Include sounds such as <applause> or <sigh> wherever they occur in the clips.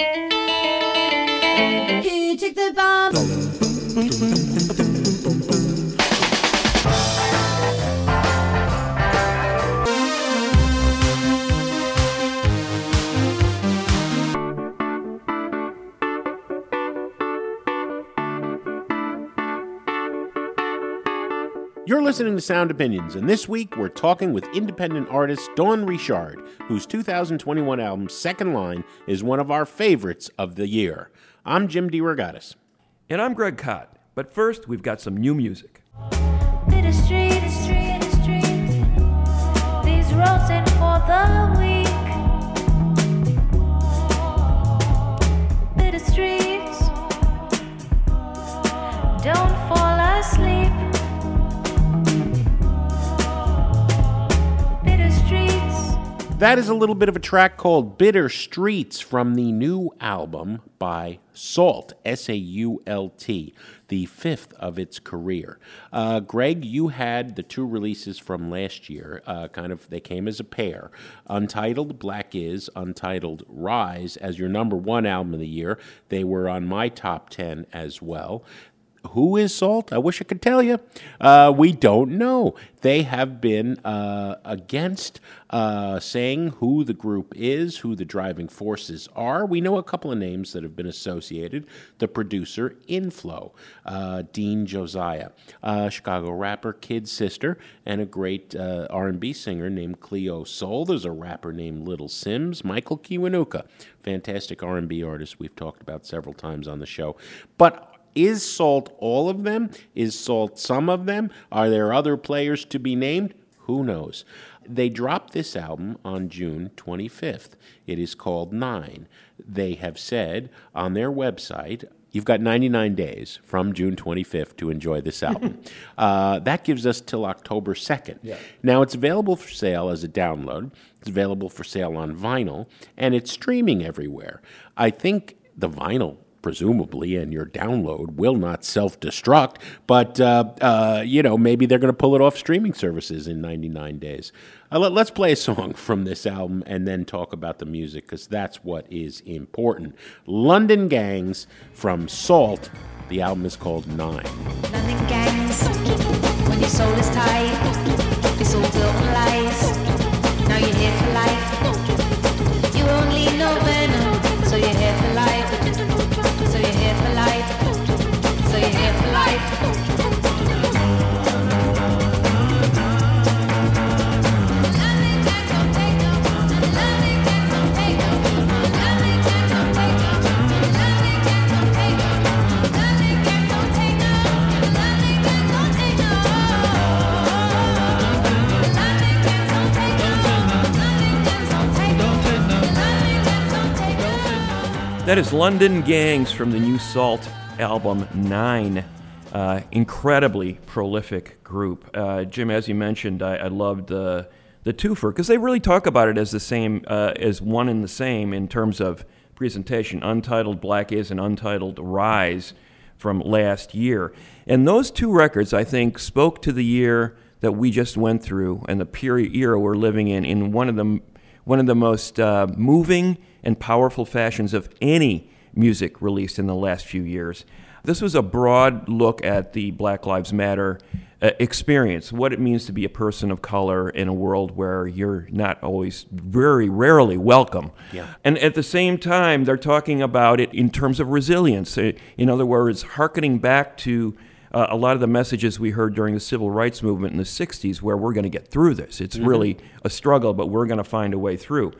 Here, listening to Sound Opinions, and this week we're talking with independent artist Dawn Richard, whose 2021 album Second Line is one of our favorites of the year. I'm Jim DeRogatis. And I'm Greg Kot. But first, we've got some new music. Bitter streets, streets, That is a little bit of a track called Bitter Streets from the new album by Sault, S A U L T, the fifth of its career. Uh, Greg, you had the two releases from last year, uh, kind of, they came as a pair Untitled Black Is, Untitled Rise as your number one album of the year. They were on my top 10 as well. Who is Sault? I wish I could tell you. Uh, we don't know. They have been uh, against uh, saying who the group is, who the driving forces are. We know a couple of names that have been associated. The producer, Inflo, uh, Dean Josiah, uh, Chicago rapper, Kid Sister, and a great uh, R&B singer named Cleo Sol. There's a rapper named Little Simz, Michael Kiwanuka, fantastic R&B artist we've talked about several times on the show. But is Sault all of them? Is Sault some of them? Are there other players to be named? Who knows? They dropped this album on June 25th. It is called Nine. They have said on their website, You've got 99 days from June 25th to enjoy this album. <laughs> uh, that gives us till October 2nd. Now, it's available for sale as a download, it's available for sale on vinyl, and it's streaming everywhere. I think the vinyl presumably, and your download will not self destruct. But, uh, uh, you know, maybe they're going to pull it off streaming services in 99 days. Uh, let, us play a song from this album and then talk about the music because that's what is important. London Gangs from Sault. The album is called Nine. London gangs. When your soul is built lies. Now you're here for life. That is London Gangs from the new Sault album Nine. Uh, incredibly prolific group. Uh, Jim, as you mentioned, I, I loved the the twofer because they really talk about it as the same uh, as one and the same in terms of presentation. Untitled Black Is and Untitled Rise from last year, and those two records I think spoke to the year that we just went through and the period era we're living in in one of the one of the most uh, moving and powerful fashions of any music released in the last few years. This was a broad look at the Black Lives Matter uh, experience, what it means to be a person of color in a world where you're not always, very rarely welcome. Yeah. And at the same time, they're talking about it in terms of resilience. Uh, In other words, hearkening back to uh, a lot of the messages we heard during the civil rights movement in the 60s, where we're going to get through this. It's really a struggle, but we're going to find a way through.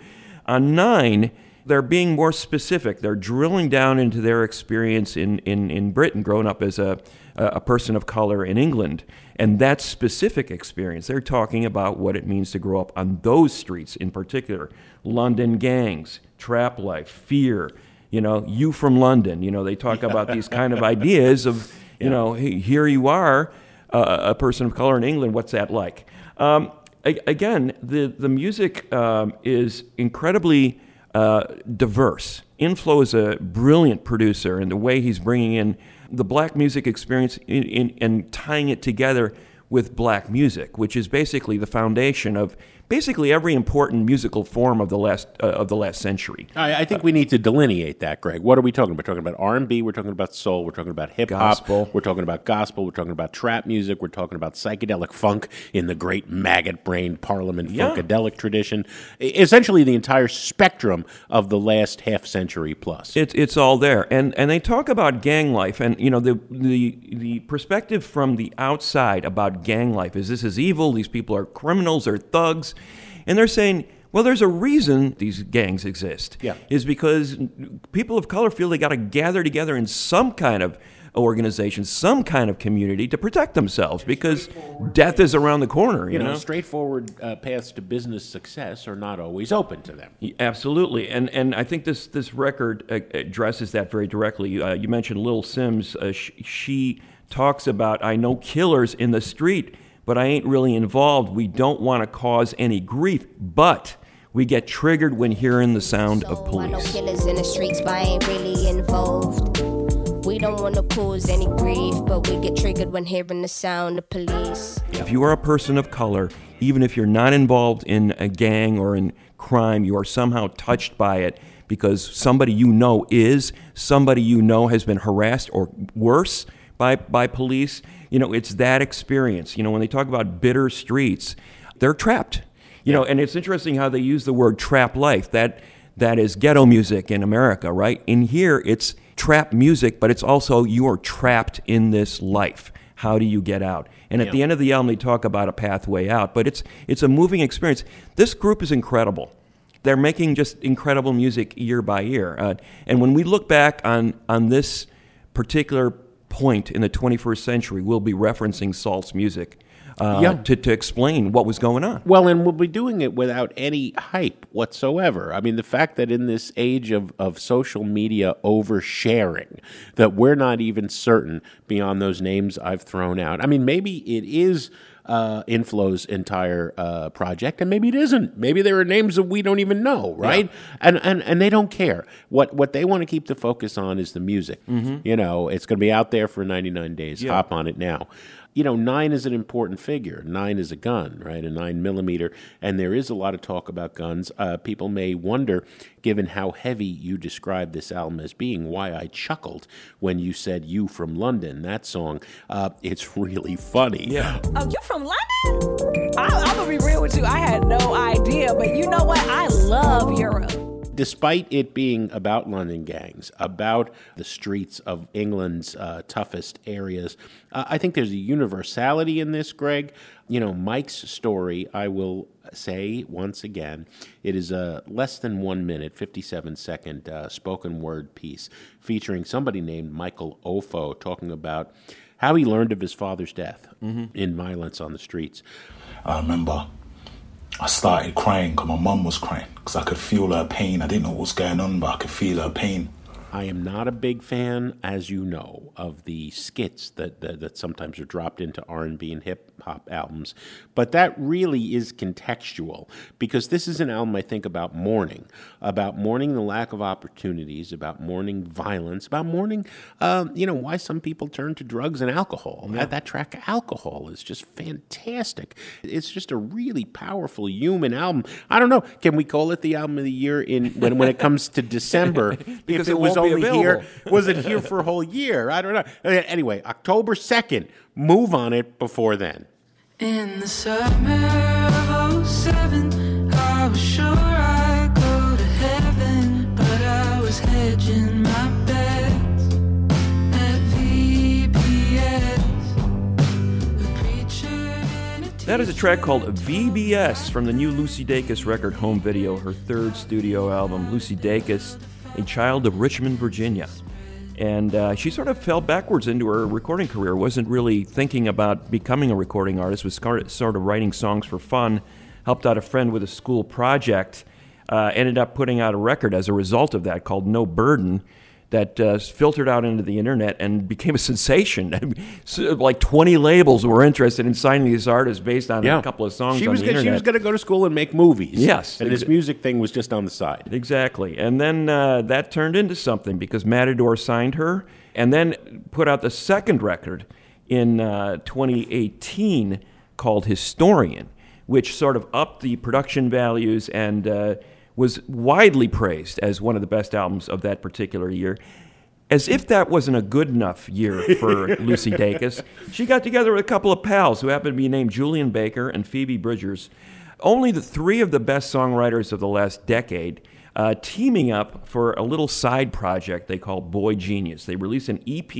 On nine, they're being more specific. They're drilling down into their experience in, in, in Britain, growing up as a, a person of color in England. And that specific experience, they're talking about what it means to grow up on those streets in particular London gangs, trap life, fear, you know, you from London. You know, they talk about these <laughs> kind of ideas of, you know, hey, here you are, uh, a person of color in England, what's that like? Um, again, the, the music um, is incredibly uh, diverse. Inflo is a brilliant producer, and the way he's bringing in the black music experience in, in, and tying it together with black music, which is basically the foundation of basically every important musical form of the last uh, of the last century. I, I think we need to delineate that, Greg. What are we talking about? We're talking about R and B. We're talking about soul. We're talking about hip hop. We're talking about gospel. We're talking about trap music. We're talking about psychedelic funk in the great maggot brain Parliament Yeah. funkadelic tradition. Essentially, the entire spectrum of the last half century plus. It's it's all there, and and they talk about gang life, and you know the the the perspective from the outside about gang life is this is evil. These people are criminals or thugs, and they're saying. Well, there's a reason these gangs exist. Yeah. Is because people of color feel they got to gather together in some kind of organization, some kind of community to protect themselves because death is around the corner. You, you know, straightforward uh, paths to business success are not always open to them. Absolutely, and and I think this this record uh, addresses that very directly. Uh, you mentioned Lil Simz. Uh, sh- she talks about I know killers in the street, but I ain't really involved. We don't want to cause any grief, but we get triggered when hearing the sound of So I know killers in the streets, but I ain't really involved. We don't wanna cause any grief, but we get triggered when hearing the sound of police. If you are a person of color, even if you're not involved in a gang or in crime, you are somehow touched by it because somebody you know is, somebody you know has been harassed or worse by, by police. You know, it's that experience. You know, when they talk about bitter streets, they're trapped. You know, and it's interesting how they use the word trap life. That that is ghetto music in America, right? In here, it's trap music, but it's also you are trapped in this life. How do you get out? And at the end of the album, they talk about a pathway out. But it's it's a moving experience. This group is incredible. They're making just incredible music year by year. Uh, and when we look back on on this particular point in the 21st century, we'll be referencing Sault's music uh, Yeah. to, to explain what was going on. Well, and we'll be doing it without any hype whatsoever. I mean, the fact that in this age of, of social media oversharing, that we're not even certain beyond those names I've thrown out. I mean, maybe it is uh, Inflo's entire uh, project, and maybe it isn't. Maybe there are names that we don't even know, right? And, and and they don't care. What what they want to keep the focus on is the music. You know, it's going to be out there for 99 days. Yeah. Hop on it now. You know, nine is an important figure. Nine is a gun, right? A nine millimeter. And there is a lot of talk about guns. Uh, people may wonder, given how heavy you described this album as being, why I chuckled when you said You from London, that song. Uh, it's <laughs> really funny. Yeah. Oh, you from London? I, I'm gonna be real with you. I had no idea, but you know what? I love Europe. Despite it being about London gangs, about the streets of England's uh, toughest areas, uh, I think there's a universality in this, Greg. You know, Mike's story, I will say once again, it is a less than one minute, 57 second uh, spoken word piece featuring somebody named Michael Ofo talking about how he learned of his father's death in violence on the streets. I remember I started crying because my mum was crying because I could feel her pain. I didn't know what was going on, but I could feel her pain. I am not a big fan, as you know, of the skits that, that, that sometimes are dropped into R and B and hip hop albums, but that really is contextual because this is an album I think about mourning, about mourning the lack of opportunities, about mourning violence, about mourning, um, you know, why some people turn to drugs and alcohol. That, that track, alcohol, is just fantastic. It's just a really powerful human album. I don't know, can we call it the album of the year in when when it comes to December? <laughs> Because if it was only here, <laughs> was it here for a whole year? I don't know. Anyway, October 2nd, move on it before then. In the summer of 07, I was sure I'd go to heaven, but I was hedging my bets at VBS. A preacher and a That is a track called VBS from the new Lucy Dacus record home video, her third studio album. Lucy Dacus, a child of Richmond, Virginia. And uh, she sort of fell backwards into her recording career, wasn't really thinking about becoming a recording artist, was sort of writing songs for fun, helped out a friend with a school project, uh, ended up putting out a record as a result of that called No Burden that uh, filtered out into the internet and became a sensation. <laughs> So, like 20 labels were interested in signing these artists based on a couple of songs She on was the gonna, internet. she was going to go to school and make movies. Yes, and this music thing was just on the side. Exactly. And then uh, that turned into something because Matador signed her and then put out the second record in uh, 2018 called Historian, which sort of upped the production values and uh, was widely praised as one of the best albums of that particular year. As if that wasn't a good enough year for <laughs> Lucy Dacus, she got together with a couple of pals who happened to be named Julien Baker and Phoebe Bridgers, only the three of the best songwriters of the last decade, uh, teaming up for a little side project they call boygenius. They released an EP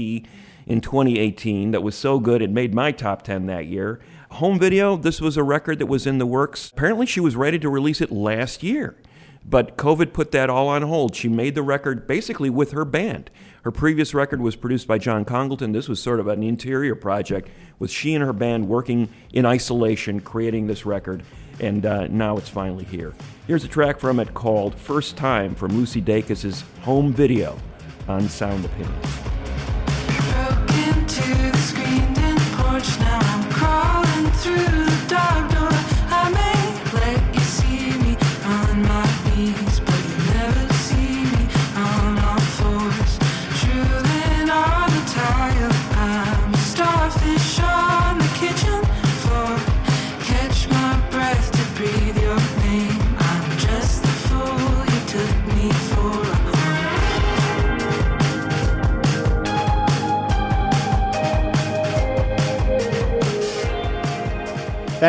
in 2018 that was so good it made my top 10 that year. Home video, this was a record that was in the works. Apparently, she was ready to release it last year. But COVID put that all on hold. She made the record basically with her band. Her previous record was produced by John Congleton. This was sort of an interior project with she and her band working in isolation, creating this record. And uh, now it's finally here. Here's a track from it called First Time from Lucy Dacus's home video on Sound Opinions.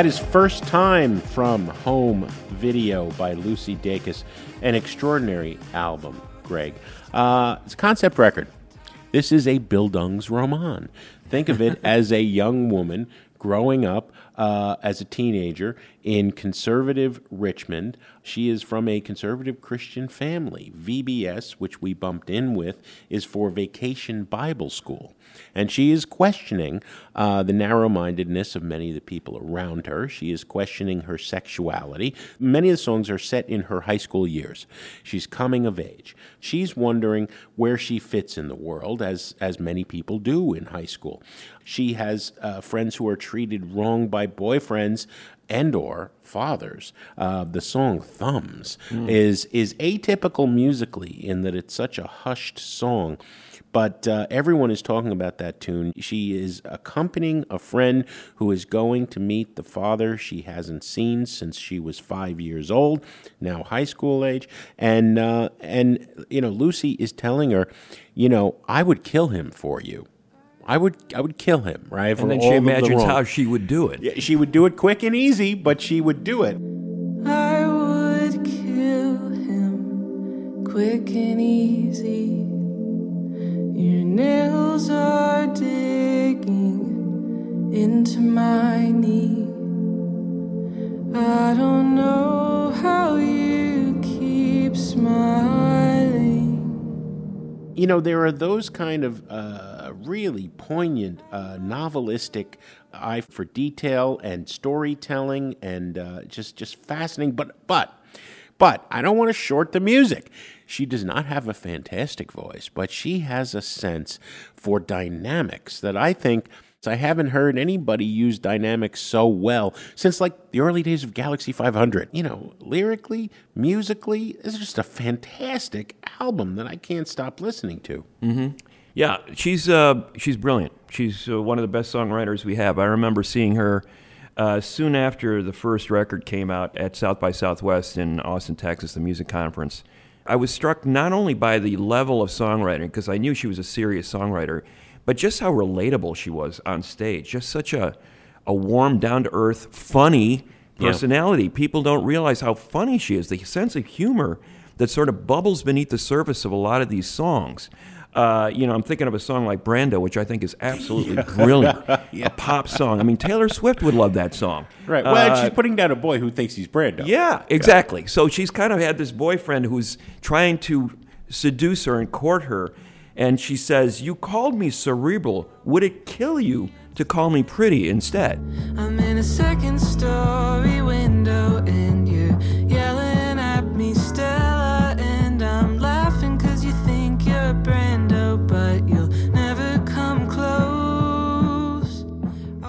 That is First Time from Home Video by Lucy Dacus, an extraordinary album, Greg. Uh, it's a concept record. This is a Bildungsroman. Think of it <laughs> as a young woman growing up uh, as a teenager in conservative Richmond. She is from a conservative Christian family. VBS, which we bumped in with, is for Vacation Bible School. And she is questioning uh, the narrow mindedness of many of the people around her. She is questioning her sexuality. Many of the songs are set in her high school years. She's coming of age. She's wondering where she fits in the world, as, as many people do in high school. She has uh, friends who are treated wrong by boyfriends and or fathers. Uh, the song "Thumbs" is is atypical musically in that it's such a hushed song. But uh, everyone is talking about that tune. She is accompanying a friend who is going to meet the father she hasn't seen since she was five years old, now high school age. And uh, and you know, Lucy is telling her, you know, I would kill him for you. I would I would kill him, right? And then she of the imagines how she would do it. Yeah, she would do it quick and easy, but she would do it. I would kill him quick and easy. Nails are digging into my knee. I don't know how you keep smiling. You know, there are those kind of uh, really poignant, uh, novelistic eye for detail and storytelling, and uh, just just fascinating. But but but I don't want to short the music. She does not have a fantastic voice, but she has a sense for dynamics that I think. I haven't heard anybody use dynamics so well since like the early days of Galaxie 500. You know, lyrically, musically, it's just a fantastic album that I can't stop listening to. Yeah, she's uh, she's brilliant. She's uh, one of the best songwriters we have. I remember seeing her uh, soon after the first record came out at South by Southwest in Austin, Texas, the music conference. I was struck not only by the level of songwriting, because I knew she was a serious songwriter, but just how relatable she was on stage. Just such a a warm, down to earth, funny Yeah. personality. People don't realize how funny she is. The sense of humor that sort of bubbles beneath the surface of a lot of these songs. Uh, you know, I'm thinking of a song like Brando, which I think is absolutely <laughs> brilliant. <laughs> A pop song. I mean, Taylor Swift would love that song. Right. Well, and Uh, she's putting down a boy who thinks he's Brando. yeah, exactly. So she's kind of had this boyfriend who's trying to seduce her and court her. And she says, You called me cerebral. Would it kill you to call me pretty instead? I'm in a second story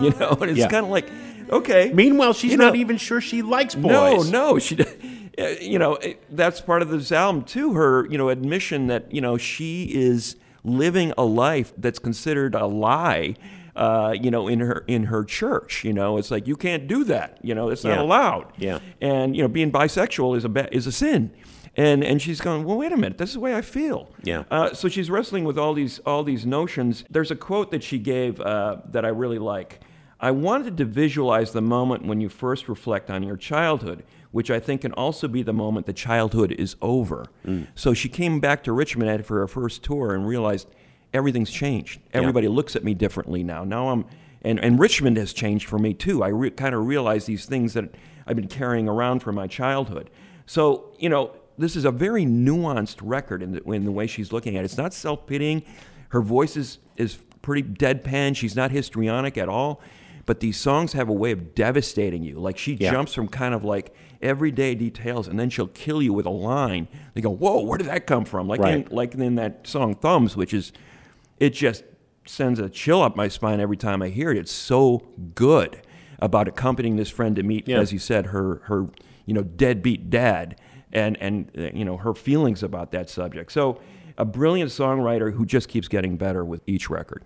You know, and it's Yeah. kind of like, okay. Meanwhile, she's You not even sure she likes boys. No, no, she. uh, You know, it- that's part of this album too. Her, you know, admission that you know she is living a life that's considered a lie Uh, you know, in her in her church, you know, it's like you can't do that. You know, it's not Yeah. allowed. Yeah. And you know, being bisexual is a ba- is a sin. And and she's going, well, wait a minute, this is the way I feel. Yeah. Uh, so she's wrestling with all these all these notions. There's a quote that she gave uh, that I really like. I wanted to visualize the moment when you first reflect on your childhood, which I think can also be the moment the childhood is over. Mm. So she came back to Richmond after her first tour and realized everything's changed. Everybody looks at me differently now. Now I'm, and, and Richmond has changed for me too. I re- kind of realize these things that I've been carrying around from my childhood. So, you know, this is a very nuanced record in the, in the way she's looking at it. It's not self pitying. Her voice is, is pretty deadpan. She's not histrionic at all. But these songs have a way of devastating you. Like she Yeah. jumps from kind of like everyday details and then she'll kill you with a line. They go, Whoa, where did that come from? Like, Right. in, like in that song Thumbs, which is, it just sends a chill up my spine every time I hear it. It's so good about accompanying this friend to meet, Yeah. as you said, her, her you know, deadbeat dad and, and uh, you know, her feelings about that subject. So a brilliant songwriter who just keeps getting better with each record.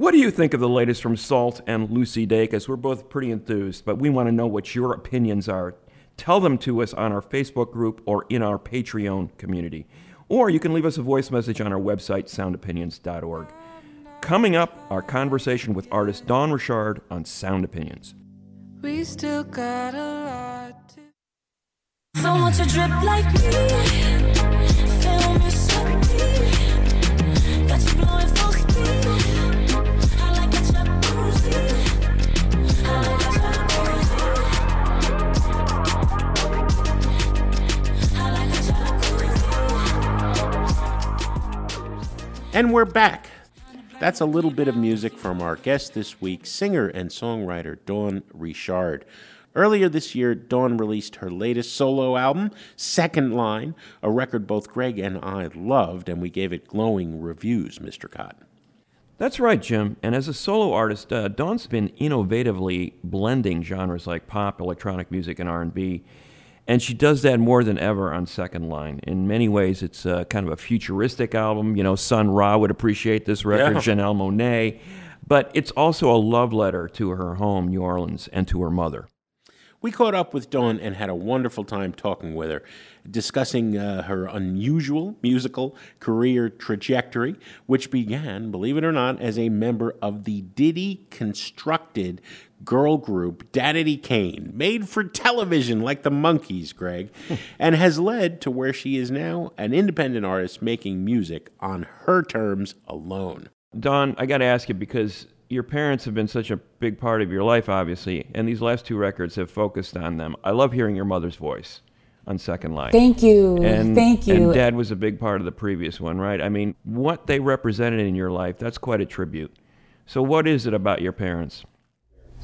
What do you think of the latest from Sault and Lucy Dacus? We're both pretty enthused, but we want to know what your opinions are. Tell them to us on our Facebook group or in our Patreon community. Or you can leave us a voice message on our website, soundopinions.org. Coming up, our conversation with artist Dawn Richard on Sound Opinions. We still got a lot to Someone to drip like me. And we're back. That's a little bit of music from our guest this week, singer and songwriter Dawn Richard. Earlier this year, Dawn released her latest solo album, Second Line, a record both Greg and I loved, and we gave it glowing reviews, Mr. Cotton. That's right, Jim. And as a solo artist, uh, Dawn's been innovatively blending genres like pop, electronic music, and R&B, and she does that more than ever on Second Line. In many ways, it's uh, kind of a futuristic album. You know, Sun Ra would appreciate this record, Yeah. Janelle Monáe, but it's also a love letter to her home, New Orleans, and to her mother. We caught up with Dawn and had a wonderful time talking with her, discussing uh, her unusual musical career trajectory, which began, believe it or not, as a member of the Diddy constructed girl group Danity Kane, made for television like the Monkees, Greg, <laughs> and has led to where she is now an independent artist making music on her terms alone. Dawn, I got to ask you because your parents have been such a big part of your life, obviously, and these last two records have focused on them. I love hearing your mother's voice on Second Line. Thank you. And, Thank you. And dad was a big part of the previous one, right? I mean, what they represented in your life, that's quite a tribute. So, what is it about your parents?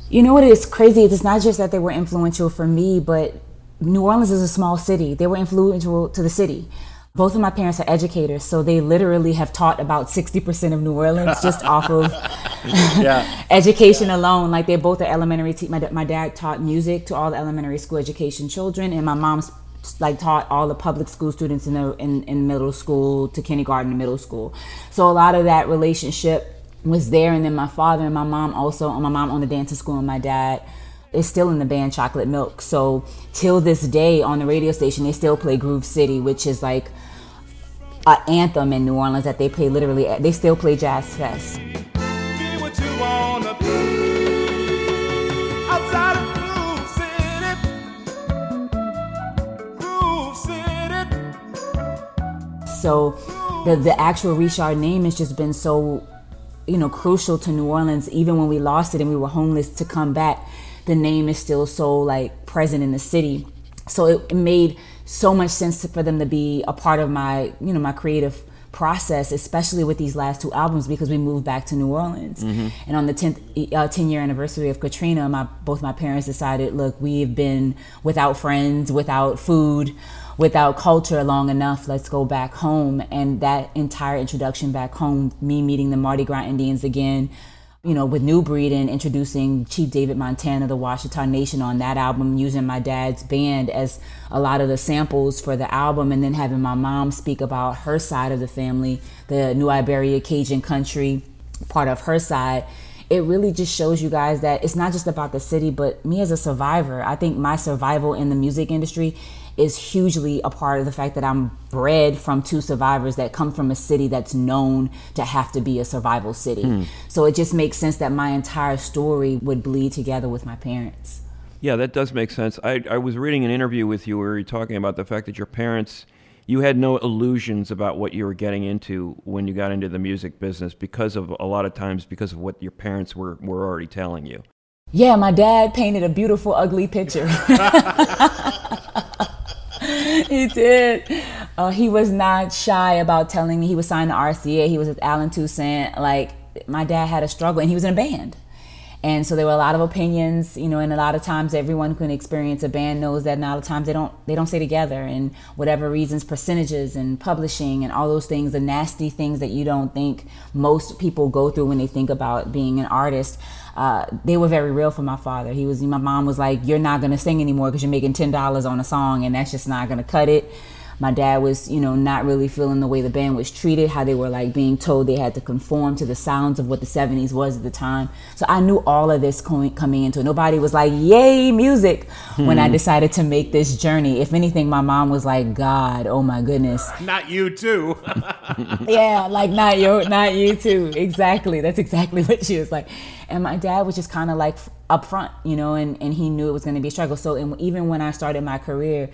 You know what is crazy? It's not just that they were influential for me, but New Orleans is a small city. They were influential to the city. Both of my parents are educators, so they literally have taught about 60% of New Orleans just <laughs> off of <laughs> education alone. Like they both are elementary. Te- my, my dad taught music to all the elementary school education children, and my mom's like taught all the public school students in the in, in middle school to kindergarten and middle school. So a lot of that relationship was there and then my father and my mom also my mom on the dancing school and my dad is still in the band chocolate milk so till this day on the radio station they still play groove city which is like an anthem in new orleans that they play literally they still play jazz fest Be what you wanna be. Outside of Groove City. Groove City. so the the actual richard name has just been so you know crucial to new orleans even when we lost it and we were homeless to come back the name is still so like present in the city. So it, it made so much sense for them to be a part of my you know my creative process especially with these last two albums because we moved back to new orleans. And on the 10th uh, 10 year anniversary of katrina my both my parents decided look we've been without friends without food without culture long enough let's go back home and that entire introduction back home me meeting the mardi gras indians again you know, with New Breed and introducing Chief David Montana, the Washitaw Nation on that album, using my dad's band as a lot of the samples for the album, and then having my mom speak about her side of the family, the New Iberia Cajun country part of her side. it really just shows you guys that it's not just about the city, but me as a survivor. I think my survival in the music industry is hugely a part of the fact that I'm bred from two survivors that come from a city that's known to have to be a survival city. Hmm. So it just makes sense that my entire story would bleed together with my parents. Yeah, that does make sense. I, I was reading an interview with you where you were talking about the fact that your parents, you had no illusions about what you were getting into when you got into the music business because of a lot of times because of what your parents were, were already telling you. Yeah, my dad painted a beautiful, ugly picture. <laughs> <laughs> <laughs> he did. Uh, he was not shy about telling me he was signed to RCA. He was with Allen Toussaint. Like my dad had a struggle, and he was in a band. And so there were a lot of opinions, you know, and a lot of times everyone who can experience a band knows that a lot of times they don't they don't stay together and whatever reasons, percentages and publishing and all those things, the nasty things that you don't think most people go through when they think about being an artist. Uh, they were very real for my father. He was my mom was like, You're not gonna sing anymore because you're making ten dollars on a song and that's just not gonna cut it my dad was you know not really feeling the way the band was treated how they were like being told they had to conform to the sounds of what the 70s was at the time so i knew all of this coming, coming into it nobody was like yay music when i Hmm. decided to make this journey if anything my mom was like god oh my goodness Not you too. <laughs> yeah, like not you, not you too. Exactly. That's exactly <laughs> what she was like. And my dad was just kind of like up front, you know, and, and he knew it was going to be a struggle. So and even when I started my career,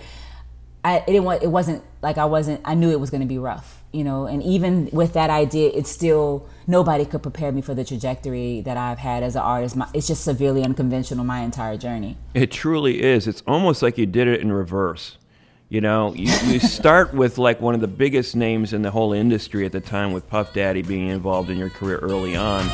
I it didn't it wasn't like I wasn't I knew it was going to be rough, you know. And even with that idea, it's still nobody could prepare me for the trajectory that I've had as an artist. My, it's just severely unconventional my entire journey. It truly is. It's almost like you did it in reverse. You know, you, you start <laughs> with like one of the biggest names in the whole industry at the time with Puff Daddy being involved in your career early on.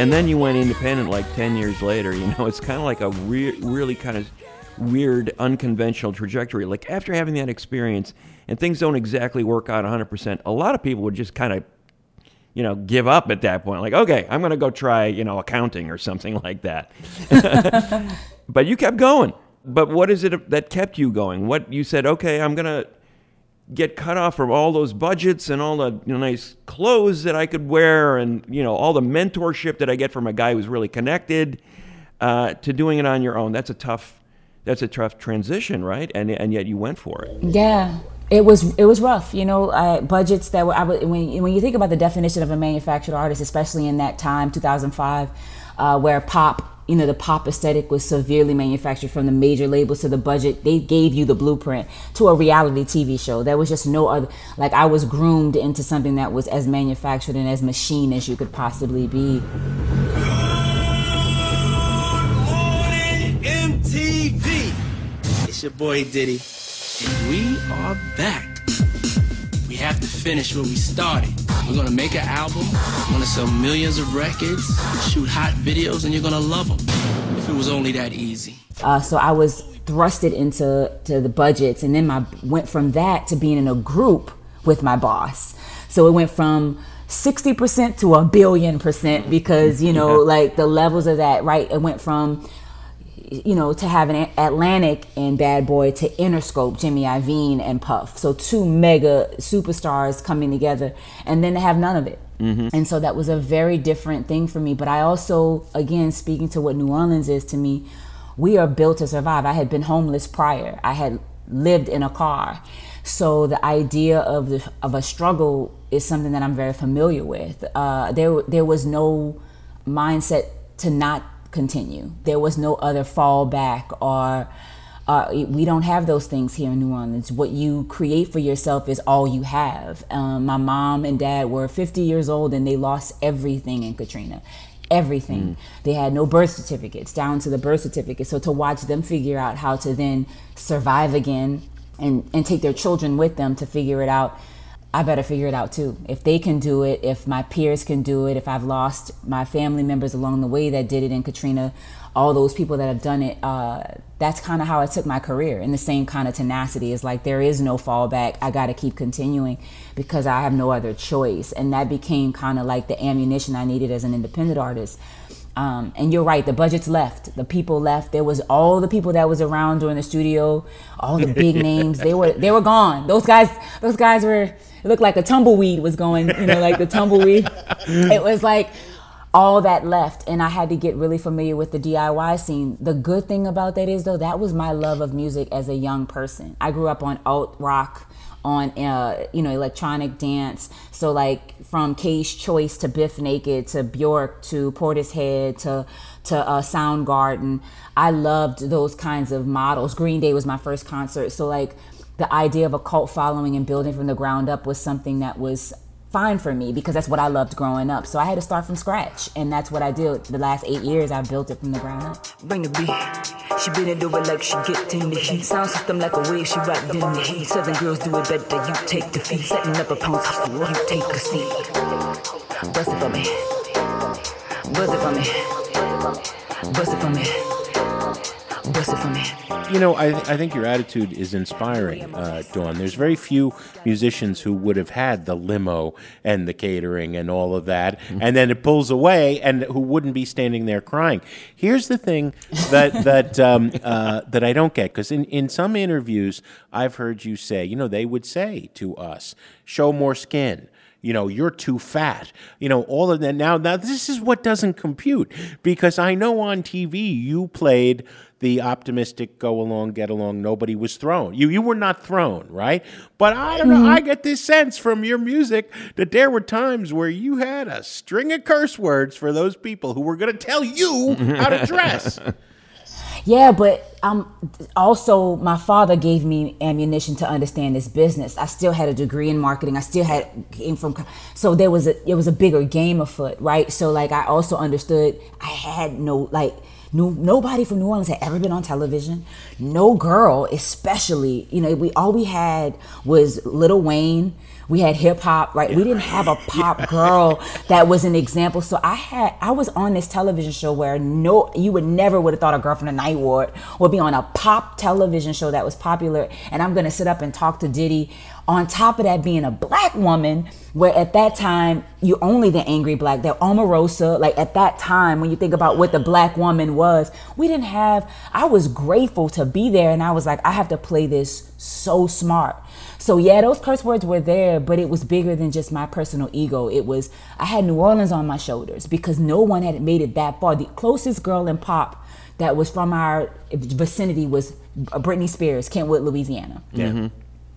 And then you went independent like 10 years later. You know, <laughs> it's kind of like a re- really kind of weird, unconventional trajectory. Like after having that experience and things don't exactly work out 100%, a lot of people would just kind of, you know, give up at that point. Like, okay, I'm going to go try, you know, accounting or something <laughs> like that. <laughs> but you kept going. But what is it that kept you going? What you said, okay, I'm going to get cut off from all those budgets and all the you know, nice clothes that I could wear and you know all the mentorship that I get from a guy who's really connected uh, to doing it on your own. That's a tough that's a tough transition, right? And and yet you went for it. Yeah, it was it was rough. You know, I, budgets that were I, when when you think about the definition of a manufactured artist, especially in that time, 2005, uh, where pop. You know, the pop aesthetic was severely manufactured from the major labels to the budget. They gave you the blueprint to a reality TV show. There was just no other. Like, I was groomed into something that was as manufactured and as machine as you could possibly be. MTV. It's your boy Diddy, and we are back. We have to finish what we started. We're gonna make an album, we're gonna sell millions of records, shoot hot videos, and you're gonna love them. If it was only that easy. Uh, so I was thrusted into to the budgets, and then my went from that to being in a group with my boss. So it went from sixty percent to a billion percent because you know, Yeah. <laughs> like the levels of that. Right, it went from you know to have an Atlantic and Bad Boy to Interscope, Jimmy Iovine and Puff. So two mega superstars coming together, and then to have none of it. Mhm. And so that was a very different thing for me. But I also, again, speaking to what New Orleans is to me, we are built to survive. I had been homeless prior. I had lived in a car. So the idea of the of a struggle is something that I'm very familiar with. Uh, there there was no mindset to not continue. There was no other fallback or uh, we don't have those things here in New Orleans. What you create for yourself is all you have. Um, my mom and dad were 50 years old and they lost everything in Katrina. Everything. They had no birth certificates, down to the birth certificate. So to watch them figure out how to then survive again and, and take their children with them to figure it out, I better figure it out too. If they can do it, if my peers can do it, if I've lost my family members along the way that did it in Katrina, all those people that have done it, uh, that's kind of how I took my career in the same kind of tenacity. It's like there is no fallback. I got to keep continuing because I have no other choice. And that became kind of like the ammunition I needed as an independent artist. Um, and you're right, the budgets left, the people left. There was all the people that was around during the studio, all the big <laughs> names. They were they were gone. Those guys, those guys were. It looked like a tumbleweed was going. You know, like the tumbleweed. <laughs> it was like all that left and i had to get really familiar with the diy scene the good thing about that is though that was my love of music as a young person i grew up on alt rock on uh, you know electronic dance so like from K's Choice to Bif Naked to bjork to portishead to to uh, soundgarden i loved those kinds of models green day was my first concert so like the idea of a cult following and building from the ground up was something that was fine for me because that's what I loved growing up. So I had to start from scratch, and that's what I did. The last eight years, I built it from the ground up. Bring the beat. She bend it over like she get in the heat. Sound system like a wave, she rocked in the heat. Southern girls do it better, you take the feet. Setting up a pound so you take a seat. Bust it for me. Bust it for me. Bust it for me. Bust it for me. You know, I, I think your attitude is inspiring, uh, Dawn. There's very few musicians who would have had the limo and the catering and all of that, and then it pulls away, and who wouldn't be standing there crying. Here's the thing that <laughs> that um, uh, that I don't get because in, in some interviews I've heard you say, you know, they would say to us, "Show more skin." you know you're too fat you know all of that now now this is what doesn't compute because i know on tv you played the optimistic go along get along nobody was thrown. You you were not thrown right? But i don't know i mm-hmm. get this sense from your music that there were times where you had a string of curse words for those people who were going to tell you how to dress. <laughs> Yeah, but um, also my father gave me ammunition to understand this business. I still had a degree in marketing. I still had came from, so there was a it was a bigger game afoot, right? So like I also understood I had no like no nobody from New Orleans had ever been on television. No girl, especially you know we all we had was Little Wayne. We had hip hop, right? We didn't have a pop girl that was an example. So I had I was on this television show where no you would never would have thought a girl from the Ninth Ward would be on a pop television show that was popular and I'm gonna sit up and talk to Diddy. On top of that being a black woman, where at that time you only the angry black, that Omarosa, like at that time when you think about what the black woman was, we didn't have I was grateful to be there and I was like, I have to play this so smart. So yeah, those curse words were there, but it was bigger than just my personal ego. It was I had New Orleans on my shoulders because no one had made it that far. The closest girl in pop that was from our vicinity was Britney Spears, Kentwood, Louisiana. yeah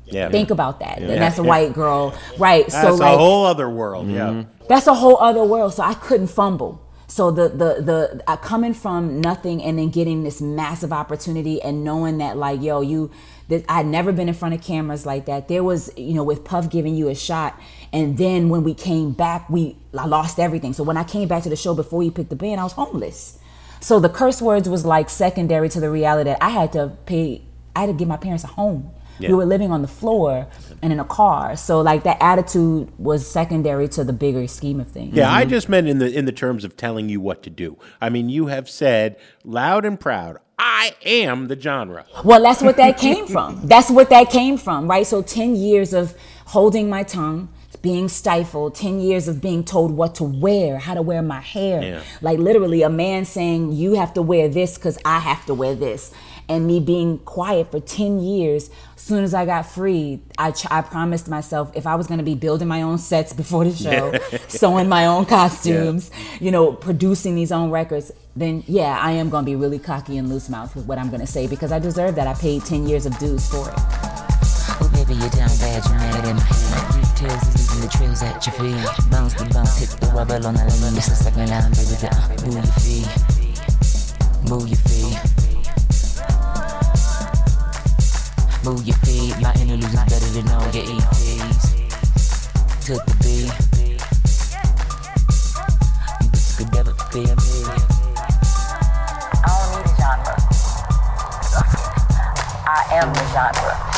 yeah Think about that. Yeah. And that's a white girl, right? that's so like that's a whole other world yeah that's a whole other world. So I couldn't fumble. So the the the uh, coming from nothing and then getting this massive opportunity and knowing that like yo you that I'd never been in front of cameras like that. There was you know with Puff giving you a shot, and then when we came back, we I lost everything. So when I came back to the show before you picked the band, I was homeless. So the curse words was like secondary to the reality that I had to pay. I had to give my parents a home. Yeah. We were living on the floor and in a car. So like that attitude was secondary to the bigger scheme of things. Yeah, I just meant in the in the terms of telling you what to do. I mean, you have said loud and proud, "I am the genre." Well, that's what that <laughs> came from. That's what that came from, right? So 10 years of holding my tongue, being stifled, 10 years of being told what to wear, how to wear my hair. Yeah. Like literally a man saying, You have to wear this because I have to wear this. And me being quiet for 10 years. As soon as I got free, I, ch- I promised myself if I was going to be building my own sets before the show, <laughs> <laughs> sewing my own costumes, you know, producing these own records, then yeah, I am going to be really cocky and loose mouth with what I'm going to say because I deserve that. I paid 10 years of dues for it. Baby, you're down bad, you're mad at. My brief tails is leaving the trails at your feet. Bounce the bounce, hit the rubber on the line. It's a second line, baby, down. Move your feet. Move your feet. Move your feet. My interludes is better than all your EPs. Took the beat. You bitches could never be me. I don't need a genre. I am the genre.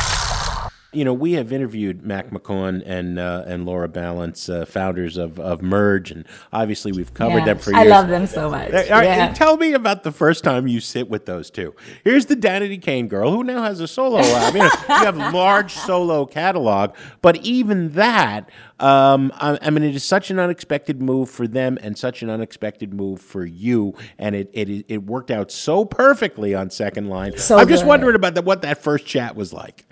You know, we have interviewed Mac McCaughan and uh, and Laura Ballance, uh, founders of, of Merge, and obviously we've covered Yeah. them for years. I love them so much. All right, Yeah. Tell me about the first time you sit with those two. Here's the Danity Kane girl who now has a solo album. You, know, you have a <laughs> large solo catalog, but even that, um, I, I mean, it is such an unexpected move for them and such an unexpected move for you, and it it, it worked out so perfectly on Second Line. So I'm just wondering about the, what that first chat was like.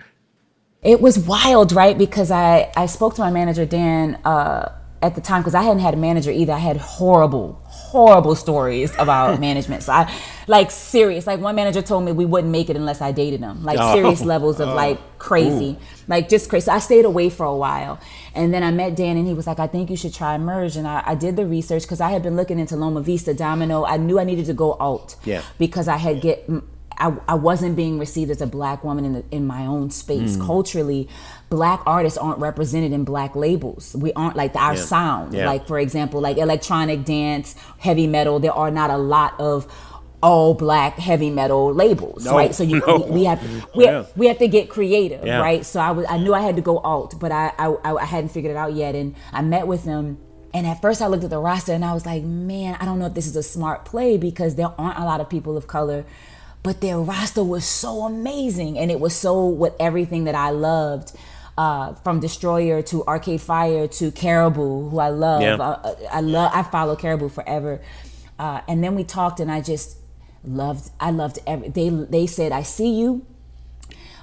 It was wild, right? Because I, I spoke to my manager, Dan, uh, at the time, because I hadn't had a manager either. I had horrible, horrible stories about <laughs> management. So I, like, serious. Like, one manager told me we wouldn't make it unless I dated him. Like, Oh. serious levels of, Oh. like, crazy. Ooh. Like, just crazy. So I stayed away for a while. And then I met Dan, and he was like, I think you should try Merge. And I, I did the research because I had been looking into Loma Vista, Domino. I knew I needed to go alt Yeah. because I had get I, I wasn't being received as a black woman in the, in my own space Mm. culturally. Black artists aren't represented in black labels. We aren't like our Yeah. sound. Yeah. Like for example, like electronic dance, heavy metal. There are not a lot of all black heavy metal labels, No, right? So you no. <laughs> we, we have we, Yeah. we have to get creative, right? So I was I knew I had to go alt, but I, I I hadn't figured it out yet, and I met with them. And at first, I looked at the roster and I was like, man, I don't know if this is a smart play because there aren't a lot of people of color. But their roster was so amazing. And it was so with everything that I loved. Uh, from Destroyer to Arcade Fire to Caribou, who I love. Yeah. Uh, I love. I follow Caribou forever. Uh, and then we talked, and I just loved. I loved every. They they said, "I see you.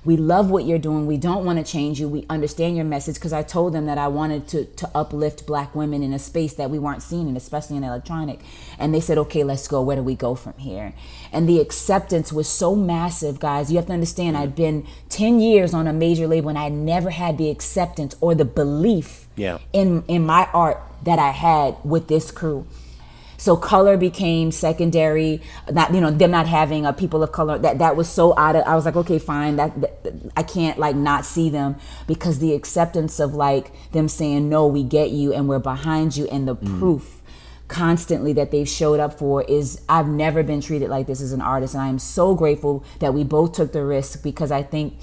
We love what you're doing. We don't want to change you. We understand your message because I told them that I wanted to to uplift black women in a space that we weren't seen and especially in electronic. And they said, "Okay, let's go. Where do we go from here?" And the acceptance was so massive, guys. You have to understand. I'd been ten years on a major label, and I never had the acceptance or the belief Yeah. in in my art that I had with this crew. So color became secondary. Not you know them not having a people of color that that was so out of. I was like, okay, fine. That, that I can't like not see them because the acceptance of like them saying no, we get you and we're behind you, and the mm. proof constantly that they've showed up for is I've never been treated like this as an artist, and I am so grateful that we both took the risk because I think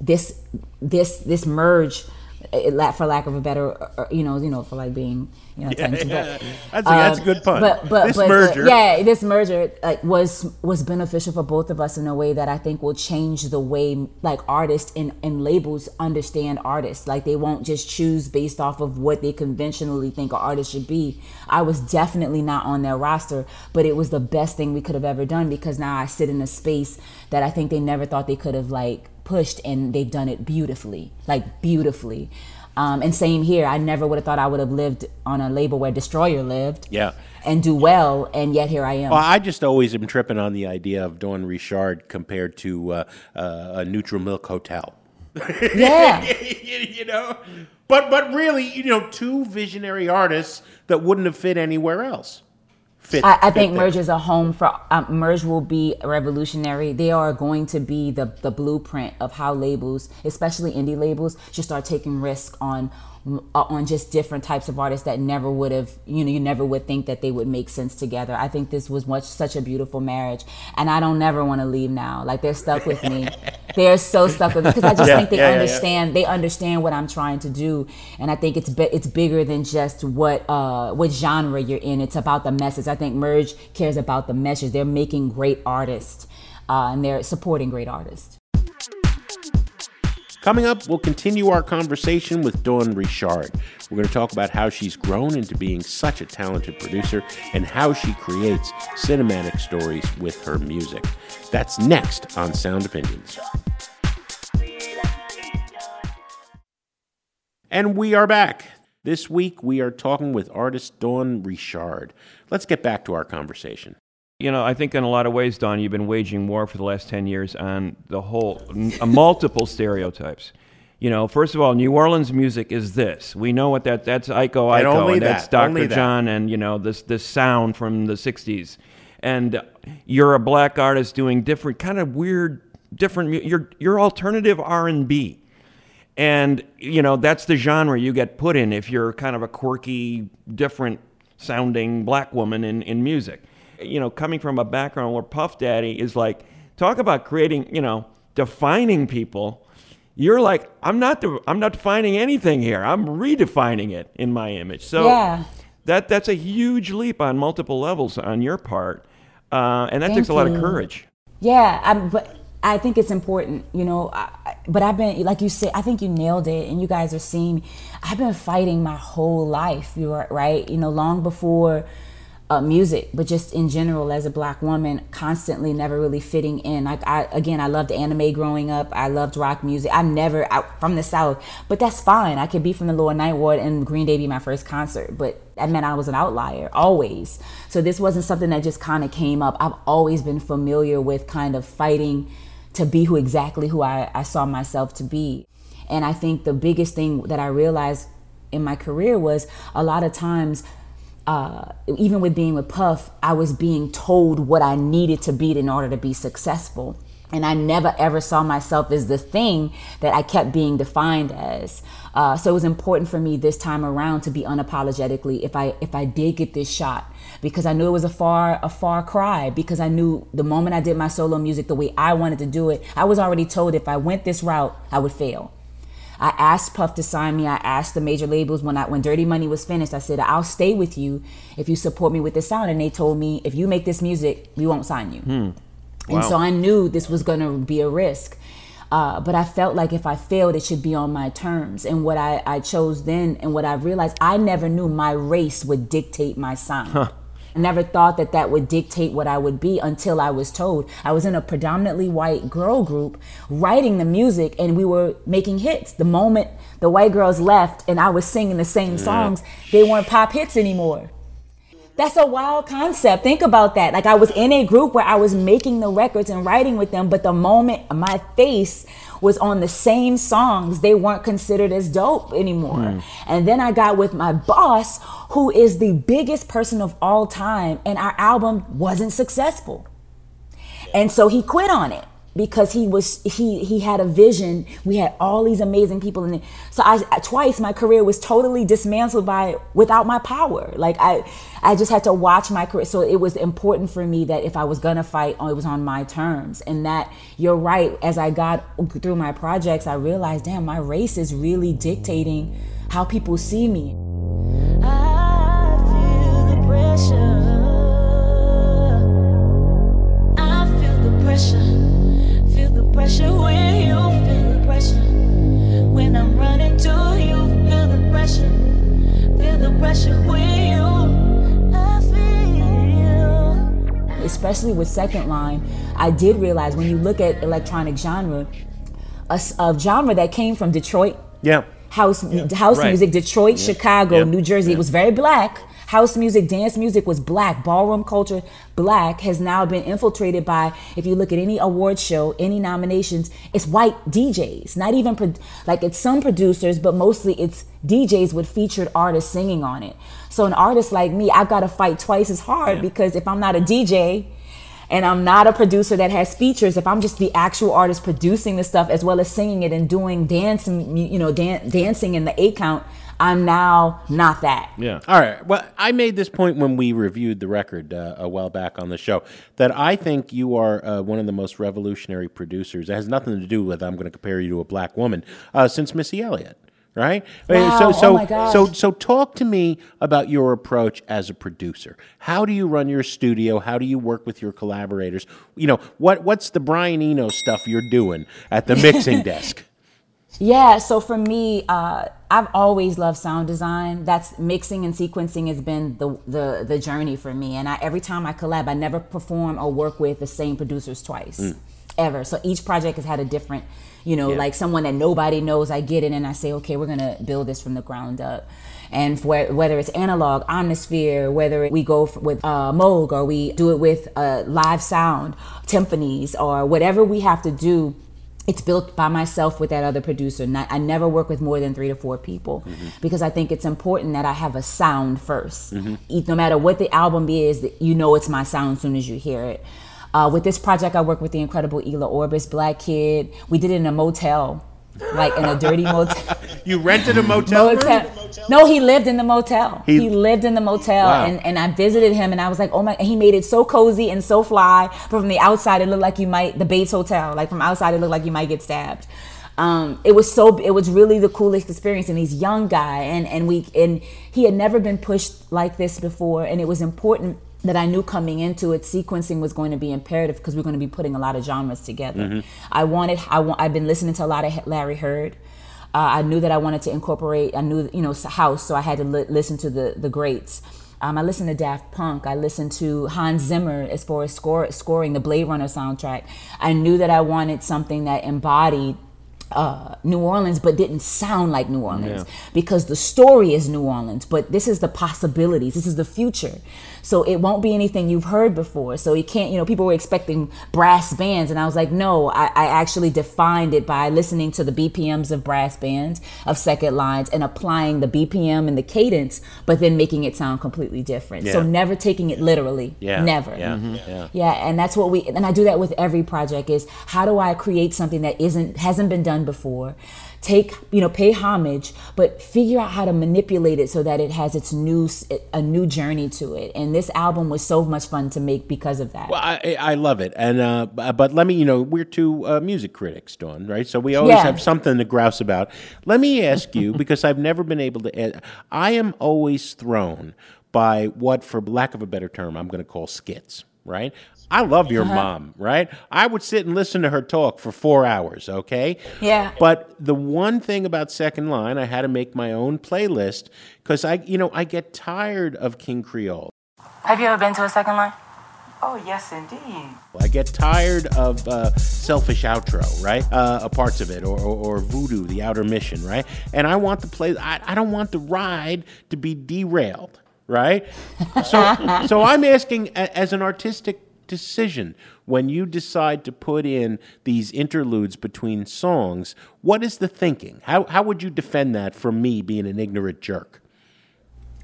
this this this merge. It, for lack of a better, uh, uh, you know, you know, for like being, you know, Yeah, yeah. but, That's a- that's a good pun. But but This but, merger. yeah, this merger like was was beneficial for both of us in a way that I think will change the way like artists and, and labels understand artists. Like they won't just choose based off of what they conventionally think an artist should be. I was definitely not on their roster, but it was the best thing we could have ever done because now I sit in a space that I think they never thought they could have like pushed and they've done it beautifully, like beautifully. Um, and same here, I never would have thought I would have lived on a label where Destroyer lived Yeah. and do well, and yet here I am. Well, I just always am tripping on the idea of Dawn Richard compared to uh, uh, a Neutral Milk Hotel. Yeah. <laughs> you know, but but really, you know, two visionary artists that wouldn't have fit anywhere else. Fit, I, I think. Merge is a home for um, Merge will be revolutionary. They are going to be the the blueprint of how labels, especially indie labels, should start taking risk on on just different types of artists that never would have you know you never would think that they would make sense together. I think this was much such a beautiful marriage, and I don't never want to leave now. Like they're stuck with me. <laughs> they're so stuck with me because I just Yeah, think they yeah, yeah, yeah. understand they understand what I'm trying to do, and I think it's it's bigger than just what uh, what genre you're in. It's about the message. I think Merge cares about the message. They're making great artists, uh, and they're supporting great artists. Coming up, we'll continue our conversation with Dawn Richard. We're going to talk about how she's grown into being such a talented producer and how she creates cinematic stories with her music. That's next on Sound Opinions. And we are back. This week, we are talking with artist Dawn Richard. Let's get back to our conversation. You know, I think in a lot of ways, Dawn, you've been waging war for the last 10 years on the whole, n- uh, multiple stereotypes. You know, first of all, New Orleans music is this. We know what that that's Iko And Iko, only and that's that, only Dr. that. John, and you know this this sound from the '60s. And you're a black artist doing different, kind of weird, different. You're you're alternative R and B, and you know that's the genre you get put in if you're kind of a quirky, different sounding black woman in in music. You know, coming from a background where Puff Daddy is like talk about creating, you know, defining people You're like, I'm not. De- I'm not defining anything here. I'm redefining it in my image. So Yeah. that that's a huge leap on multiple levels on your part, uh, and that Thank takes a lot of courage. Yeah, I, but I think it's important, you know. I, but I've been, like you said, I think you nailed it, and you guys are seeing. I've been fighting my whole life, you are right, you know, long before uh, music, but just in general as a black woman, constantly never really fitting in. Like I, again, I loved anime growing up. I loved rock music. I'm never out from the south, but that's fine. I could be from the lower ninth ward and Green Day be my first concert, but that meant I was an outlier always. So this wasn't something that just kind of came up. I've always been familiar with kind of fighting to be who exactly who I, I saw myself to be. And I think the biggest thing that I realized in my career was a lot of times uh, even with being with Puff, I was being told what I needed to be in order to be successful. And I never ever saw myself as the thing that I kept being defined as. Uh, so it was important for me this time around to be unapologetically if I if I did get this shot because I knew it was a far a far cry because I knew the moment I did my solo music the way I wanted to do it, I was already told if I went this route, I would fail. I asked Puff to sign me. I asked the major labels when I when Dirty Money was finished. I said I'll stay with you if you support me with the sound. And they told me if you make this music, we won't sign you. Hmm. And Wow. so I knew this was going to be a risk. Uh, but I felt like if I failed, it should be on my terms. And what I, I chose then and what I realized, I never knew my race would dictate my sound. I never thought that that would dictate what I would be until I was told. I was in a predominantly white girl group writing the music and we were making hits. The moment the white girls left and I was singing the same songs, they weren't pop hits anymore. That's a wild concept. Think about that. Like I was in a group where I was making the records and writing with them, but the moment my face was on the same songs, they weren't considered as dope anymore. Hmm. And then I got with my boss, who is the biggest person of all time, and our album wasn't successful. And so he quit on it because he was he he had a vision. We had all these amazing people in it. So I twice my career was totally dismantled by without my power. Like I I just had to watch my career. So it was important for me that if I was gonna fight, oh, it was on my terms. And that you're right. As I got through my projects, I realized, damn, my race is really dictating how people see me. I feel the pressure. I feel the pressure. Feel the pressure when you feel the pressure. When I'm running to you, feel the pressure. Feel the pressure when you. I feel. especially with second line i did realize when you look at electronic genre a, s- a genre that came from detroit Yeah. house house Right. music detroit chicago Yeah. new jersey it was very black house music dance music was black ballroom culture black has now been infiltrated by if you look at any award show any nominations it's white djs not even pro- like it's some producers but mostly it's djs with featured artists singing on it. So an artist like me i've got to fight twice as hard because if i'm not a dj and I'm not a producer that has features. If I'm just the actual artist producing the stuff as well as singing it and doing dancing, you know, dan- dancing in the eight count, I'm now not that. Yeah. All right. Well, I made this point when we reviewed the record uh, a while back on the show that I think you are uh, one of the most revolutionary producers. It has nothing to do with I'm going to compare you to a black woman uh, since Missy Elliott. Right. Wow. So Oh so my gosh. so so talk to me about your approach as a producer. How do you run your studio? How do you work with your collaborators? You know what what's the Brian Eno stuff you're doing at the mixing <laughs> desk? Yeah, so for me, uh, I've always loved sound design. That's mixing and sequencing has been the the, the journey for me. And I, every time I collab, I never perform or work with the same producers twice, Mm. ever. So each project has had a different, you know, Yeah. like someone that nobody knows. I get it and I say, okay, we're gonna build this from the ground up. And for, whether it's analog, Omnisphere, whether we go f- with uh, Moog or we do it with uh, live sound, timpanis, or whatever we have to do it's built by myself with that other producer. Not, I never work with more than three to four people because I think it's important that I have a sound 1st E- No matter what the album is, you know it's my sound as soon as you hear it. Uh, with this project, I work with the incredible Ela Orbis, Black Kid. We did it in a motel, like in a dirty <laughs> motel. You rented a motel, room? No, he lived in the motel. He- He, lived in the motel, Wow. and, and I visited him, and I was like, oh my! He made it so cozy and so fly. But from the outside, it looked like you might the Bates Hotel. Like from outside, it looked like you might get stabbed. Um, it was so it was really the coolest experience and he's young guy and and we and he had never been pushed like this before and it was important that I knew coming into it, sequencing was going to be imperative because we're going to be putting a lot of genres together. Mhm. I wanted, I want, I've been listening to a lot of Larry Heard. Uh, I knew that I wanted to incorporate. I knew, you know, house, so I had to li- listen to the the greats. Um, I listened to Daft Punk. I listened to Hans Zimmer as far as score, scoring the Blade Runner soundtrack. I knew that I wanted something that embodied uh, New Orleans, but didn't sound like New Orleans Yeah. because the story is New Orleans, but this is the possibilities. This is the future. So it won't be anything you've heard before. So you can't, you know, people were expecting brass bands, and I was like, no, I, I actually defined it by listening to the BPMs of brass bands, of second lines, and applying the BPM and the cadence, but then making it sound completely different. So never taking it literally. Yeah. Never. Yeah. Mhm. Yeah. Yeah, and that's what we and I do that with every project is how do I create something that isn't hasn't been done before? Take, you know, pay homage, but figure out how to manipulate it so that it has its new a new journey to it. And this album was so much fun to make because of that. Well, I, I love it, and uh, but let me, you know, we're two uh, music critics, Dawn, right? So we always Yeah. have something to grouse about. Let me ask you, because I've never been able to. I am always thrown by what, for lack of a better term, I'm going to call skits, right? I love your Uh-huh. mom, right? I would sit and listen to her talk for four hours, okay? Yeah. But the one thing about Second Line, I had to make my own playlist because I, you know, I get tired of King Creole. Have you ever been to a second line? Oh, yes, indeed. I get tired of uh, selfish outro, right? Uh, parts of it, or, or, or voodoo, the outer mission, right? And I want the play. I, I don't want the ride to be derailed, right? So, <laughs> so I'm asking, as an artistic decision, when you decide to put in these interludes between songs, what is the thinking? How how would you defend that from me being an ignorant jerk?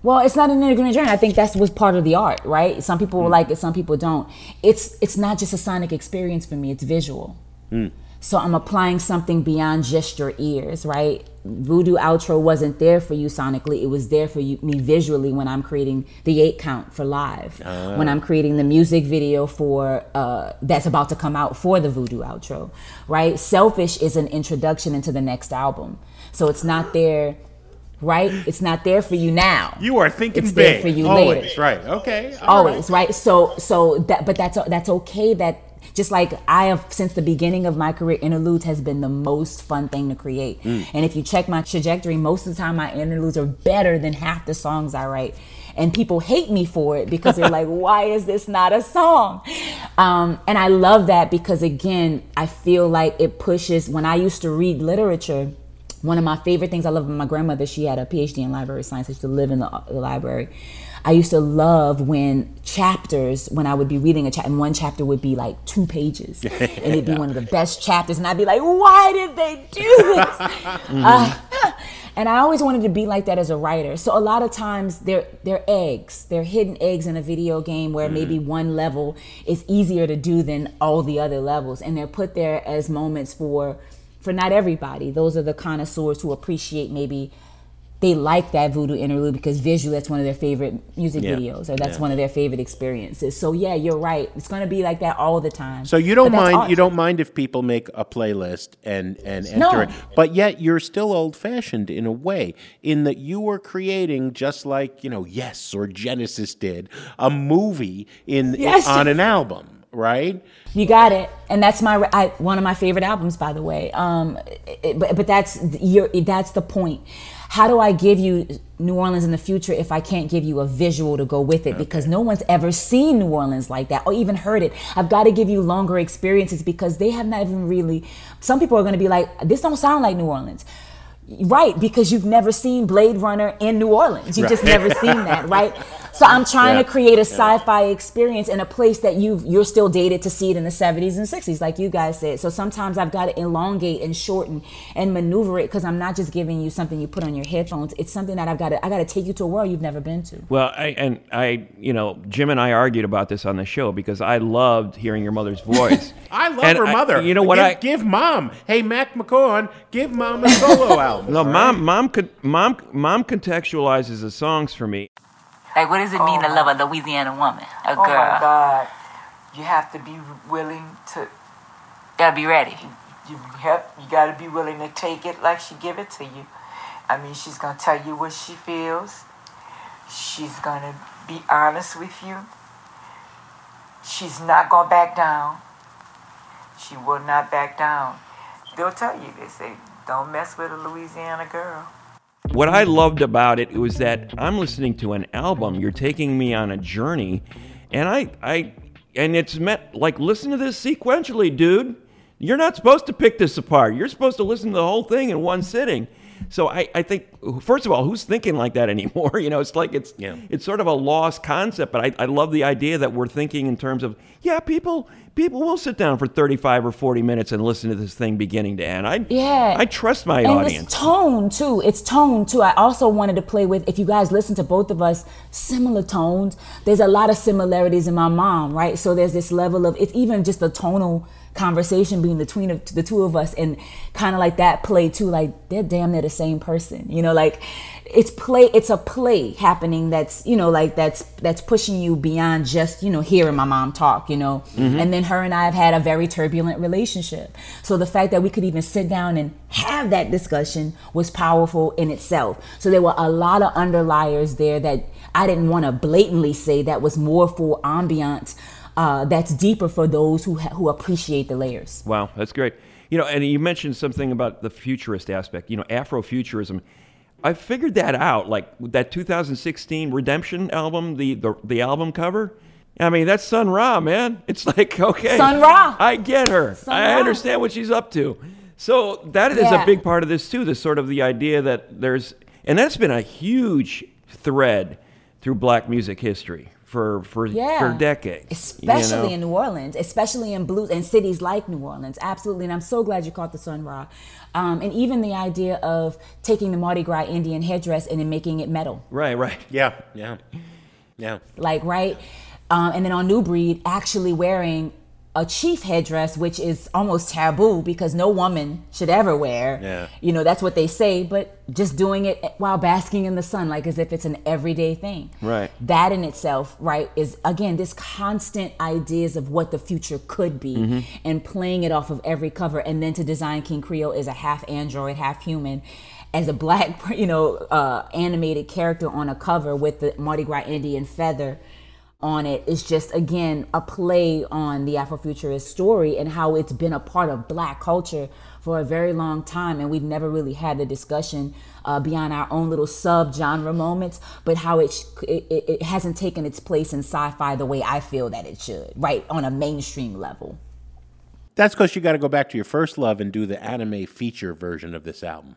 Well, it's not an ignorant journey. I think that's was part of the art, right? Some people Mm. will like it, some people don't. It's it's not just a sonic experience for me. It's visual. Mm. So I'm applying something beyond just your ears, right? Voodoo outro wasn't there for you sonically. It was there for you, me visually when I'm creating the eight count for live. Ah. When I'm creating the music video for uh, that's about to come out for the Voodoo outro, right? Selfish is an introduction into the next album. So it's not there, right? It's not there for you now. You are thinking it's big. there for you Always, later right? Okay. all right. always right so so that but that's that's okay that just like I have since the beginning of my career, interludes has been the most fun thing to create. Mm. And if you check my trajectory, most of the time my interludes are better than half the songs I write. And people hate me for it because they're like, <laughs> why is this not a song? Um, and I love that because, again, I feel like it pushes. When I used to read literature, one of my favorite things I love my grandmother, she had a PhD in library science, I used to live in the, the library. I used to love when chapters, when I would be reading a chapter, and one chapter would be like two pages, <laughs> and it'd be one of the best chapters, and I'd be like, why did they do this? <laughs> Uh, <laughs> and I always wanted to be like that as a writer. So a lot of times they're they're eggs. They're hidden eggs in a video game where maybe one level is easier to do than all the other levels, and they're put there as moments for for not everybody. Those are the connoisseurs who appreciate maybe they like that voodoo interlude because visually that's one of their favorite music Yeah. videos or that's Yeah. one of their favorite experiences. So yeah, you're right. It's going to be like that all the time. So you don't mind art. you don't mind if people make a playlist and and enter No. it, but yet you're still old fashioned in a way, in that you were creating just like you know Yes or Genesis did a movie in Yes. on an album, right? You got it, and that's my I, one of my favorite albums, by the way. Um, it- but but that's your that's the point. How do I give you New Orleans in the future if I can't give you a visual to go with it? Because no one's ever seen New Orleans like that or even heard it. I've got to give you longer experiences because they have not even really. Some people are going to be like, "This don't sound like New Orleans." Right, because you've never seen Blade Runner in New Orleans. You've just never seen that, <laughs> right? So I'm trying Yeah. to create a sci-fi experience in a place that you you're still dated to see it in the 70s and 60s, like you guys said. So sometimes I've got to elongate and shorten and maneuver it because I'm not just giving you something you put on your headphones. It's something that I've got to I got to take you to a world you've never been to. Well, I, and I, you know, Jim and I argued about this on the show because I loved hearing your mother's voice. <laughs> I love And her I- mother. you know what Give, I- give mom? Hey, Mac McCaughan, give mom a solo <laughs> album. no, all right? mom, mom, con- mom, mom contextualizes the songs for me. Like, what does it mean to oh love a Louisiana woman, a girl? Oh my God. You have to be willing to. Gotta be ready. you have you got to be willing to take it like she give it to you. I mean, she's gonna tell you what she feels. She's gonna be honest with you. She's not gonna back down. She will not back down. They'll tell you they say, don't mess with a Louisiana girl. What I loved about it was that I'm listening to an album. You're taking me on a journey, and I, I, and it's meant like listen to this sequentially, dude. You're not supposed to pick this apart. You're supposed to listen to the whole thing in one sitting. So I, I think first of all, who's thinking like that <laughs> anymore? You know, it's like it's it's sort of a lost concept. But I, I love the idea that we're thinking in terms of yeah, people people will sit down for 35 or 40 minutes and listen to this thing beginning to end. I Yeah. I trust my and audience. It's tone too. It's tone too. I also wanted to play with if you guys listen to both of us, similar tones. There's a lot of similarities in my mom, right? So there's this level of it's even just a tonal conversation between the between the two of us and kind of like that play too like they're damn near the same person you know like it's play it's a play happening that's you know like that's that's pushing you beyond just you know hearing my mom talk you know Mhm. and then her and I have had a very turbulent relationship. So the fact that we could even sit down and have that discussion was powerful in itself. So there were a lot of underliers there that I didn't want to blatantly say that was more for ambiance uh, that's deeper for those who ha- who appreciate the layers. Wow, that's great. You know, and you mentioned something about the futurist aspect. You know, Afrofuturism. I figured that out. Like that 2016 Redemption album, the the, the album cover. I mean, that's Sun Ra, man. It's like <laughs> okay, Sun Ra. I get her. Sun I Ra. understand what she's up to. So that is Yeah. a big part of this too. This sort of the idea that there's, and that's been a huge thread through Black music history for for Yeah. for decades. Especially you know? in New Orleans, especially in blues and cities like New Orleans, absolutely. And I'm so glad you caught the Sun Ra. Um, and even the idea of taking the Mardi Gras Indian headdress and then making it metal. Right, right. Yeah, yeah, yeah. like right um, and then on new breed actually wearing a chief headdress which is almost taboo because no woman should ever wear Yeah. you know that's what they say but just doing it while basking in the sun like as if it's an everyday thing Right. that in itself right is again this constant ideas of what the future could be Mhm. and playing it off of every cover and then to design king creole is a half android half human as a black <laughs> you know uh, animated character on a cover with the mardi gras indian feather on it is just again a play on the afrofuturist story and how it's been a part of black culture for a very long time and we've never really had the discussion uh, beyond our own little sub genre moments but how it, sh- it it hasn't taken its place in sci-fi the way i feel that it should right on a mainstream level That's because you got to go back to your first love and do the anime feature version of this album.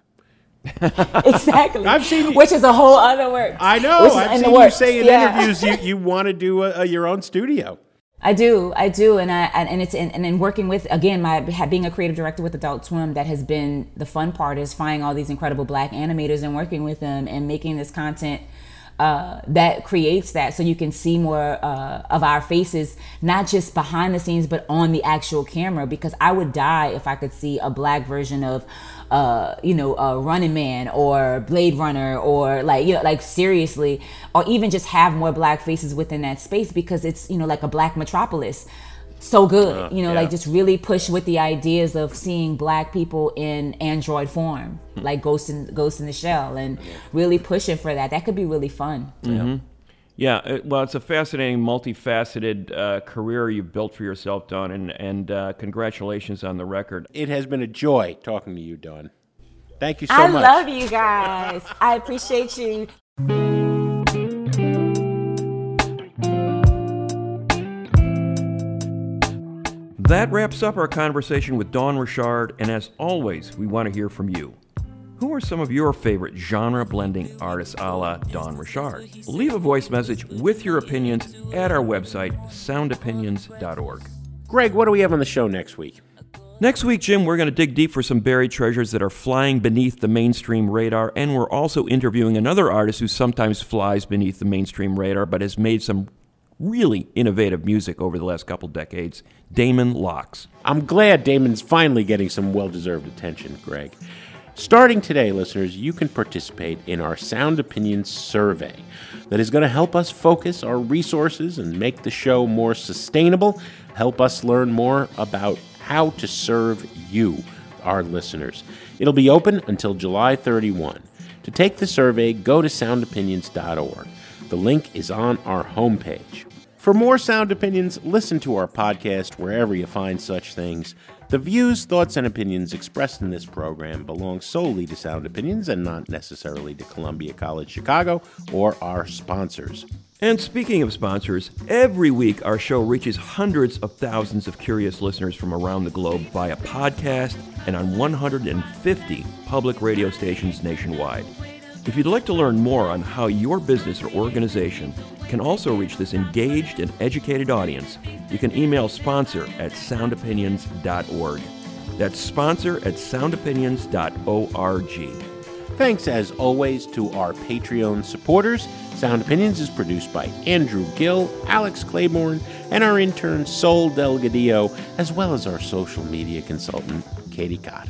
<laughs> exactly I've seen which is a whole other work I know. I've seen you say in yeah. interviews you, <laughs> you want to do a, a, your own studio. I do, I do, and I and, it's and, and in working with again my being a creative director with Adult Swim that has been the fun part is finding all these incredible black animators and working with them and making this content uh, that creates that so you can see more uh, of our faces not just behind the scenes but on the actual camera because I would die if I could see a black version of uh, you know, uh, Running Man or Blade Runner or like, you know, like seriously, or even just have more black faces within that space because it's, you know, like a black metropolis. So good, Uh, you know, yeah. like just really push with the ideas of seeing black people in android form, like Ghost in Ghost in the Shell, and really pushing for that. That could be really fun. Mhm. Yeah, it- well, it's a fascinating, multifaceted uh, career you've built for yourself, Dawn, and, and uh, congratulations on the record. It has been a joy talking to you, Dawn. Thank you so I much. I love you guys. I appreciate you. That wraps up our conversation with Dawn Richard, and as always, we want to hear from you. Who are some of your favorite genre blending artists a la Dawn Richard? Leave a voice message with your opinions at our website, soundopinions.org. Greg, what do we have on the show next week? Next week, Jim, we're going to dig deep for some buried treasures that are flying beneath the mainstream radar, and we're also interviewing another artist who sometimes flies beneath the mainstream radar but has made some really innovative music over the last couple decades, Damon Locks. I'm glad Damon's finally getting some well deserved attention, Greg. Starting today, listeners, you can participate in our Sound Opinions survey that is going to help us focus our resources and make the show more sustainable, help us learn more about how to serve you, our listeners. It'll be open until July 31. To take the survey, go to soundopinions.org. The link is on our homepage. For more sound opinions, listen to our podcast wherever you find such things. The views, thoughts, and opinions expressed in this program belong solely to Sound Opinions and not necessarily to Columbia College Chicago or our sponsors. And speaking of sponsors, every week our show reaches hundreds of thousands of curious listeners from around the globe via podcast and on 150 public radio stations nationwide. If you'd like to learn more on how your business or organization can also reach this engaged and educated audience, you can email sponsor at soundopinions.org. That's sponsor at soundopinions.org. Thanks as always to our Patreon supporters. Sound Opinions is produced by Andrew Gill, Alex Claiborne, and our intern Sol Delgadillo, as well as our social media consultant, Katie Cott.